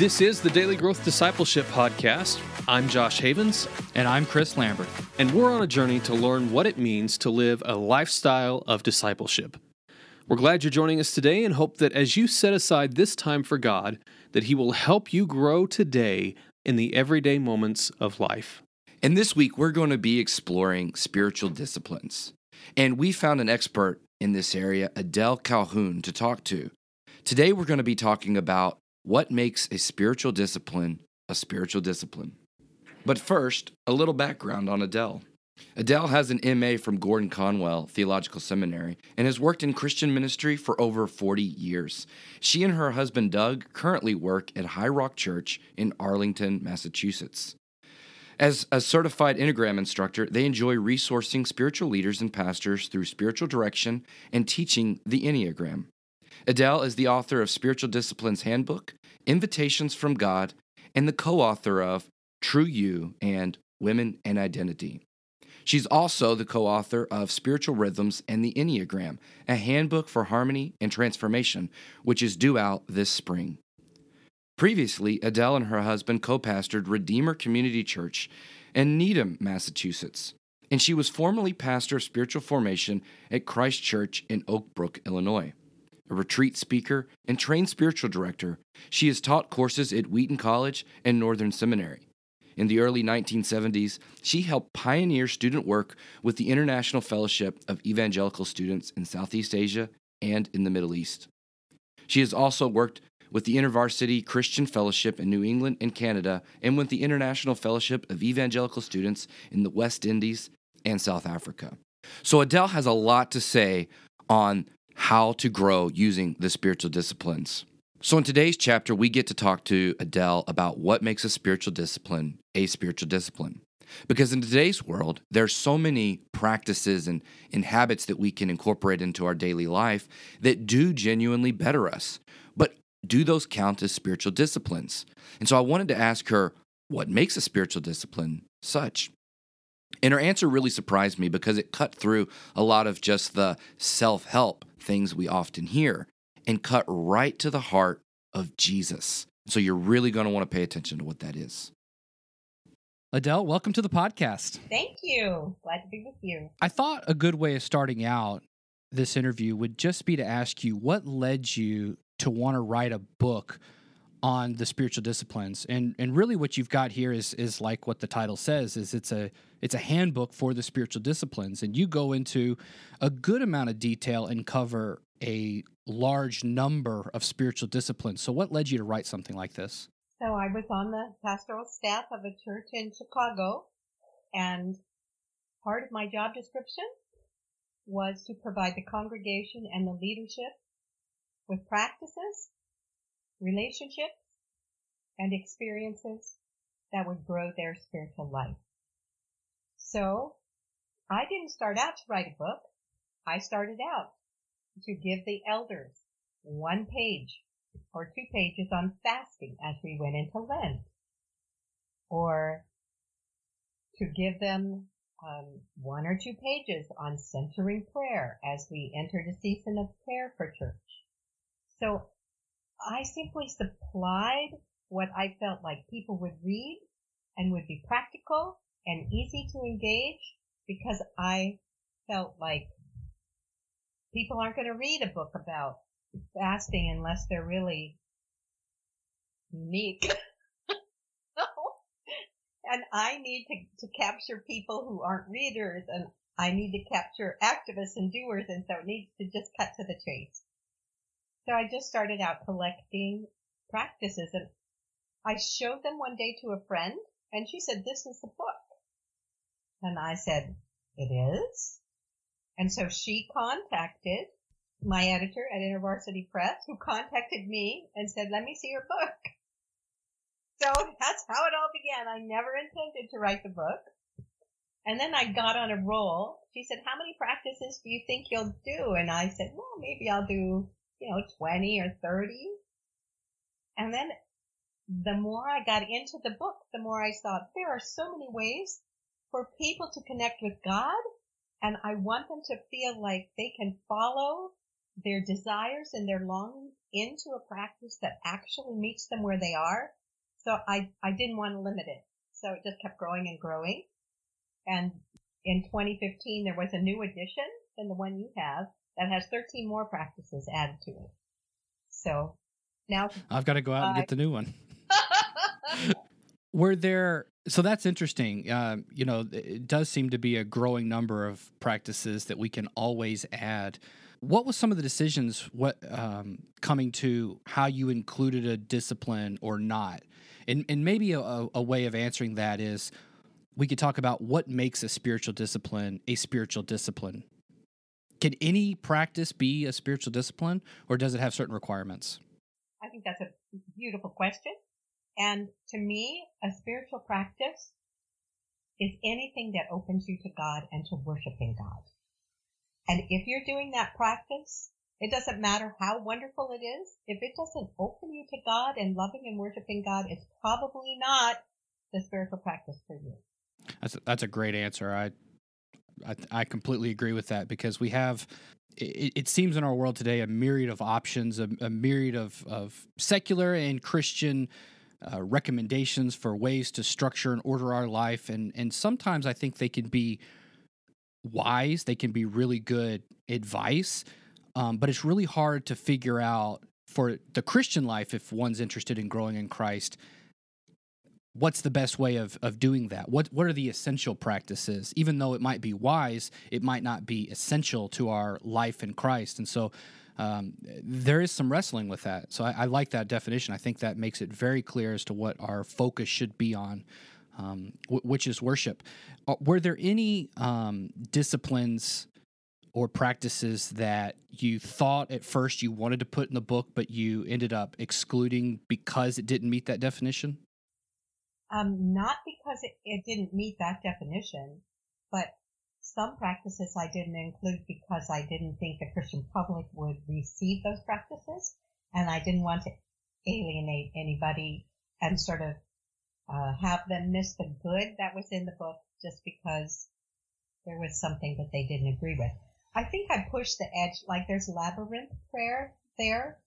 This is the Daily Growth Discipleship Podcast. I'm Josh Havens, And I'm Chris Lambert. and we're on a journey to learn what it means to live a lifestyle of discipleship. We're glad you're joining us today and hope that as you set aside this time for God, that He will help you grow today in the everyday moments of life. And this week, we're going to be exploring spiritual disciplines. And we found an expert in this area, Adele Calhoun, to talk to. Today, we're going to be talking about what makes a spiritual discipline a spiritual discipline. But first, a little background on Adele. Adele has an MA from Gordon Conwell Theological Seminary and has worked in Christian ministry for over 40 years. She and her husband Doug currently work at High Rock Church in Arlington, Massachusetts. As a certified Enneagram instructor, they enjoy resourcing spiritual leaders and pastors through spiritual direction and teaching the Enneagram. Adele is the author of Spiritual Disciplines Handbook, Invitations from God, and the co author of True You and Women and Identity. She's also the co author of Spiritual Rhythms and the Enneagram, a handbook for harmony and transformation, which is due out this spring. Previously, Adele and her husband co pastored Redeemer Community Church in Needham, Massachusetts, and she was formerly pastor of spiritual formation at Christ Church in Oak Brook, Illinois. A retreat speaker and trained spiritual director, she has taught courses at Wheaton College and Northern Seminary. In the early 1970s, she helped pioneer student work with the International Fellowship of Evangelical Students in Southeast Asia and in the Middle East. She has also worked with the InterVarsity Christian Fellowship in New England and Canada, and with the International Fellowship of Evangelical Students in the West Indies and South Africa. So Adele has a lot to say on how to grow using the spiritual disciplines. So, in today's chapter, we get to talk to Adele about what makes a spiritual discipline a spiritual discipline. Because in today's world, there's so many practices and, and habits that we can incorporate into our daily life that do genuinely better us. But do those count as spiritual disciplines? And so I wanted to ask her, what makes a spiritual discipline such? And her answer really surprised me because it cut through a lot of just the self help things we often hear and cut right to the heart of Jesus. So you're really going to want to pay attention to what that is. Adele, welcome to the podcast. Thank you. Glad to be with you. I thought a good way of starting out this interview would just be to ask you what led you to want to write a book on the spiritual disciplines. And and really what you've got here is is like what the title says is it's a it's a handbook for the spiritual disciplines and you go into a good amount of detail and cover a large number of spiritual disciplines. So what led you to write something like this? So I was on the pastoral staff of a church in Chicago and part of my job description was to provide the congregation and the leadership with practices, relationships, and experiences that would grow their spiritual life. So I didn't start out to write a book. I started out to give the elders one page or two pages on fasting as we went into Lent, or to give them um, one or two pages on centering prayer as we entered a season of prayer for church. So I simply supplied what I felt like people would read and would be practical and easy to engage because I felt like people aren't going to read a book about fasting unless they're really unique. and I need to, to capture people who aren't readers and I need to capture activists and doers and so it needs to just cut to the chase. So I just started out collecting practices and I showed them one day to a friend and she said, this is the book. And I said, it is? And so she contacted my editor at InterVarsity Press who contacted me and said, let me see your book. So that's how it all began. I never intended to write the book. And then I got on a roll. She said, how many practices do you think you'll do? And I said, well, maybe I'll do, you know, 20 or 30. And then the more I got into the book, the more I thought there are so many ways for people to connect with God. And I want them to feel like they can follow their desires and their longings into a practice that actually meets them where they are. So I, I didn't want to limit it. So it just kept growing and growing. And in 2015, there was a new addition than the one you have that has 13 more practices added to it. So now I've got to go out and get the new one. Were there so that's interesting. Um, you know, it does seem to be a growing number of practices that we can always add. What was some of the decisions? What um, coming to how you included a discipline or not? And and maybe a, a way of answering that is we could talk about what makes a spiritual discipline a spiritual discipline. Can any practice be a spiritual discipline, or does it have certain requirements? I think that's a beautiful question. And to me, a spiritual practice is anything that opens you to God and to worshiping God. And if you're doing that practice, it doesn't matter how wonderful it is. If it doesn't open you to God and loving and worshiping God, it's probably not the spiritual practice for you. That's a, that's a great answer. I, I I completely agree with that because we have it, it, seems in our world today a myriad of options, a, a myriad of, of secular and Christian uh, recommendations for ways to structure and order our life, and and sometimes I think they can be wise, they can be really good advice, um, but it's really hard to figure out for the Christian life if one's interested in growing in Christ what's the best way of, of doing that? What what are the essential practices? Even though it might be wise it might not be essential to our life in christ. And so um, there is some wrestling with that. So I, I, like that definition. I think that makes it very clear as to what our focus should be on um, w- which is worship. Uh, were there any um, disciplines or practices that you thought at first you wanted to put in the book but you ended up excluding because it didn't meet that definition? Um, not because it, it didn't meet that definition, but some practices I didn't include because I didn't think the Christian public would receive those practices, and I didn't want to alienate anybody and sort of uh, have them miss the good that was in the book just because there was something that they didn't agree with. I think I pushed the edge, like there's labyrinth prayer there,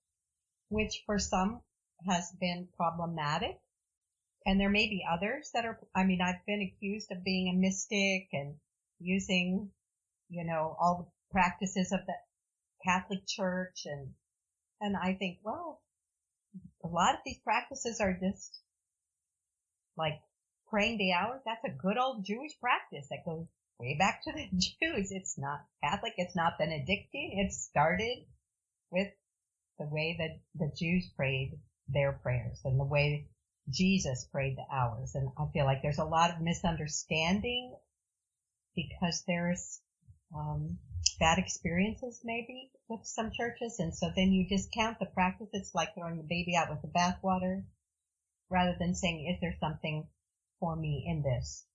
which for some has been problematic and there may be others that are, I mean, I've been accused of being a mystic and using, you know, all the practices of the Catholic Church and, and I think, well, a lot of these practices are just like praying the hours. That's a good old Jewish practice that goes way back to the Jews. It's not Catholic. It's not Benedictine. It started with the way that the Jews prayed their prayers and the way Jesus prayed the hours. And I feel like there's a lot of misunderstanding because there's um, bad experiences maybe with some churches. And so then you discount the practice. It's like throwing the baby out with the bathwater rather than saying, is there something for me in this?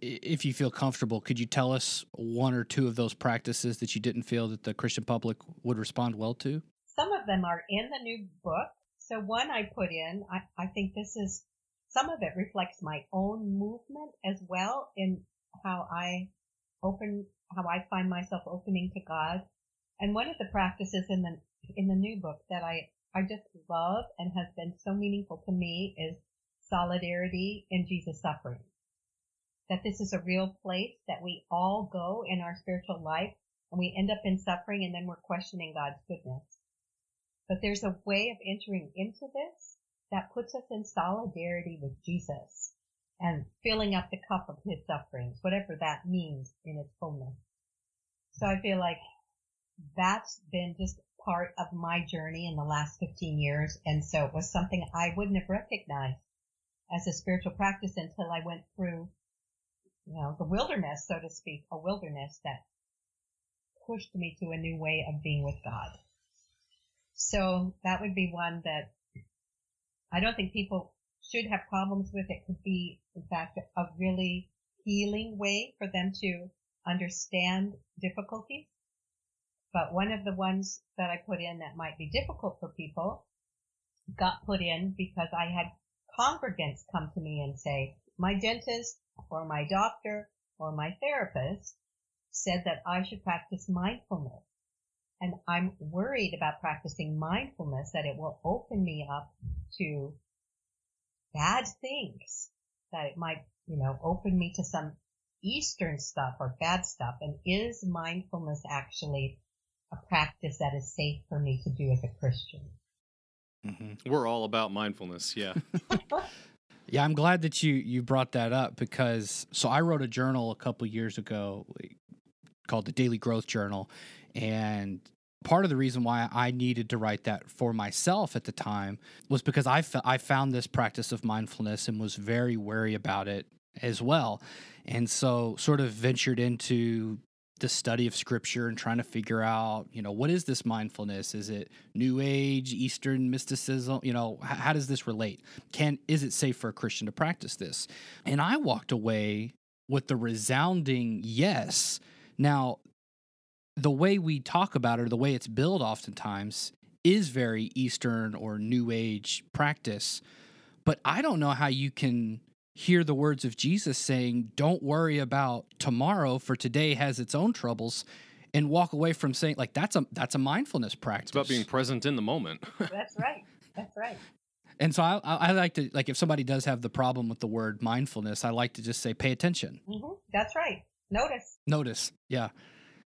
If you feel comfortable, could you tell us one or two of those practices that you didn't feel that the Christian public would respond well to? Some of them are in the new book. So one I put in, I, I think this is, some of it reflects my own movement as well in how I open, how I find myself opening to God. And one of the practices in the, in the new book that I, I just love and has been so meaningful to me is solidarity in Jesus' suffering. That this is a real place that we all go in our spiritual life and we end up in suffering and then we're questioning God's goodness. But there's a way of entering into this that puts us in solidarity with Jesus and filling up the cup of his sufferings, whatever that means in its fullness. So I feel like that's been just part of my journey in the last 15 years. And so it was something I wouldn't have recognized as a spiritual practice until I went through, you know, the wilderness, so to speak, a wilderness that pushed me to a new way of being with God. So that would be one that I don't think people should have problems with. It could be, in fact, a really healing way for them to understand difficulties. But one of the ones that I put in that might be difficult for people got put in because I had congregants come to me and say, my dentist or my doctor or my therapist said that I should practice mindfulness. And I'm worried about practicing mindfulness that it will open me up to bad things, that it might, you know, open me to some Eastern stuff or bad stuff. And is mindfulness actually a practice that is safe for me to do as a Christian? Mm-hmm. We're all about mindfulness. Yeah. yeah, I'm glad that you you brought that up because so I wrote a journal a couple years ago called the Daily Growth Journal, and part of the reason why I needed to write that for myself at the time was because I I found this practice of mindfulness and was very wary about it as well, and so sort of ventured into the study of scripture and trying to figure out, you know, what is this mindfulness? Is it new age, Eastern mysticism? You know, h- how does this relate? Can is it safe for a Christian to practice this? And I walked away with the resounding yes. Now, the way we talk about it or the way it's built oftentimes is very Eastern or New Age practice. But I don't know how you can hear the words of Jesus saying, Don't worry about tomorrow, for today has its own troubles, and walk away from saying, like, that's a that's a mindfulness practice. It's about being present in the moment. that's right. That's right. And so I, I, like to like if somebody does have the problem with the word mindfulness, I like to just say pay attention. Mm-hmm. That's right. Notice. Notice. Yeah.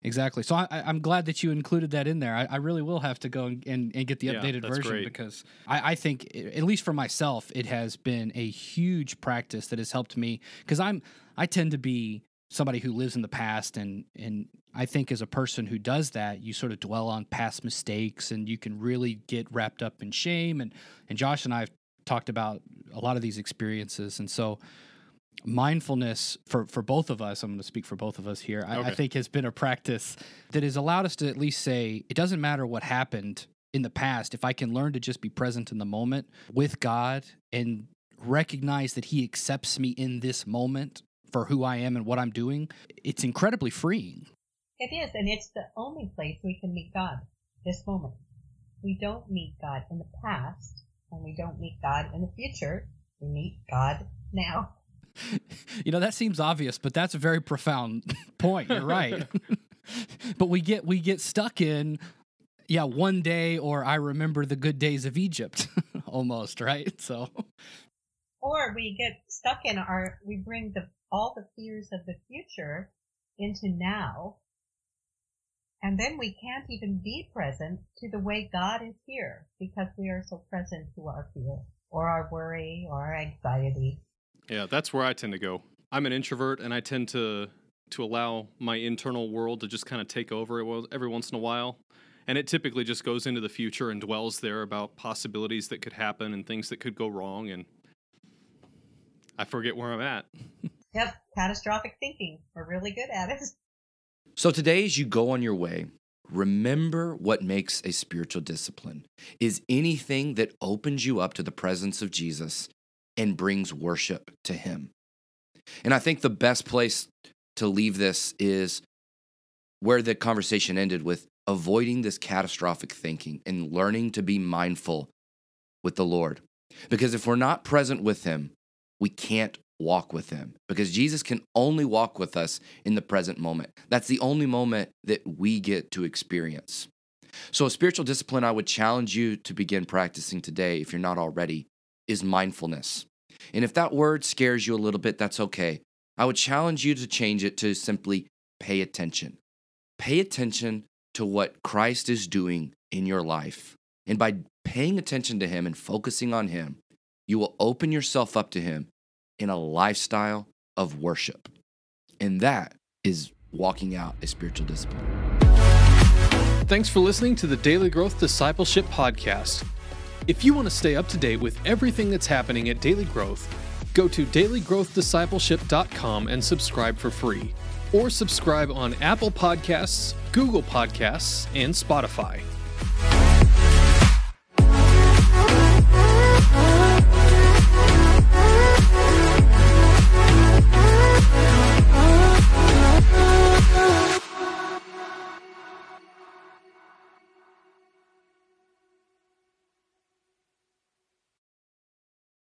Exactly. So I, am glad that you included that in there. I, I really will have to go and, and, and get the yeah, updated version great. because I, I, think, at least for myself, it has been a huge practice that has helped me because I'm I tend to be somebody who lives in the past and and I think as a person who does that, you sort of dwell on past mistakes and you can really get wrapped up in shame and and Josh and I have talked about a lot of these experiences and so mindfulness for for both of us i'm going to speak for both of us here I, okay. I, think has been a practice that has allowed us to at least say it doesn't matter what happened in the past if i can learn to just be present in the moment with god and recognize that he accepts me in this moment for who i am and what i'm doing it's incredibly freeing. It is and it's the only place we can meet god this moment. We don't meet god in the past and we don't meet god in the future. We meet god now you know that seems obvious but that's a very profound point. You're right. But we get we get stuck in yeah one day or i remember the good days of egypt almost right? So. Or we get stuck in our we bring the all the fears of the future into now. And then we can't even be present to the way god is here because we are so present to our fear or our worry or our anxiety yeah, that's where I tend to go. I'm an introvert, and I tend to to allow my internal world to just kind of take over every once in a while. And it typically just goes into the future and dwells there about possibilities that could happen and things that could go wrong. And I forget where I'm at. Yep, catastrophic thinking. We're really good at it. So today, as you go on your way, remember what makes a spiritual discipline is anything that opens you up to the presence of Jesus and brings worship to Him. And I think the best place to leave this is where the conversation ended with avoiding this catastrophic thinking and learning to be mindful with the Lord. Because if we're not present with Him, we can't walk with Him because Jesus can only walk with us in the present moment. That's the only moment that we get to experience. So, a spiritual discipline I would challenge you to begin practicing today, if you're not already, is mindfulness. And if that word scares you a little bit, that's okay. I would challenge you to change it to simply pay attention. Pay attention to what Christ is doing in your life. And by paying attention to Him and focusing on Him, you will open yourself up to Him in a lifestyle of worship. And that is walking out a spiritual discipline. Thanks for listening to the Daily Growth Discipleship Podcast. If you want to stay up to date with everything that's happening at Daily Growth, go to dailygrowthdiscipleship.com and subscribe for free. Or subscribe on Apple Podcasts, Google Podcasts, and Spotify.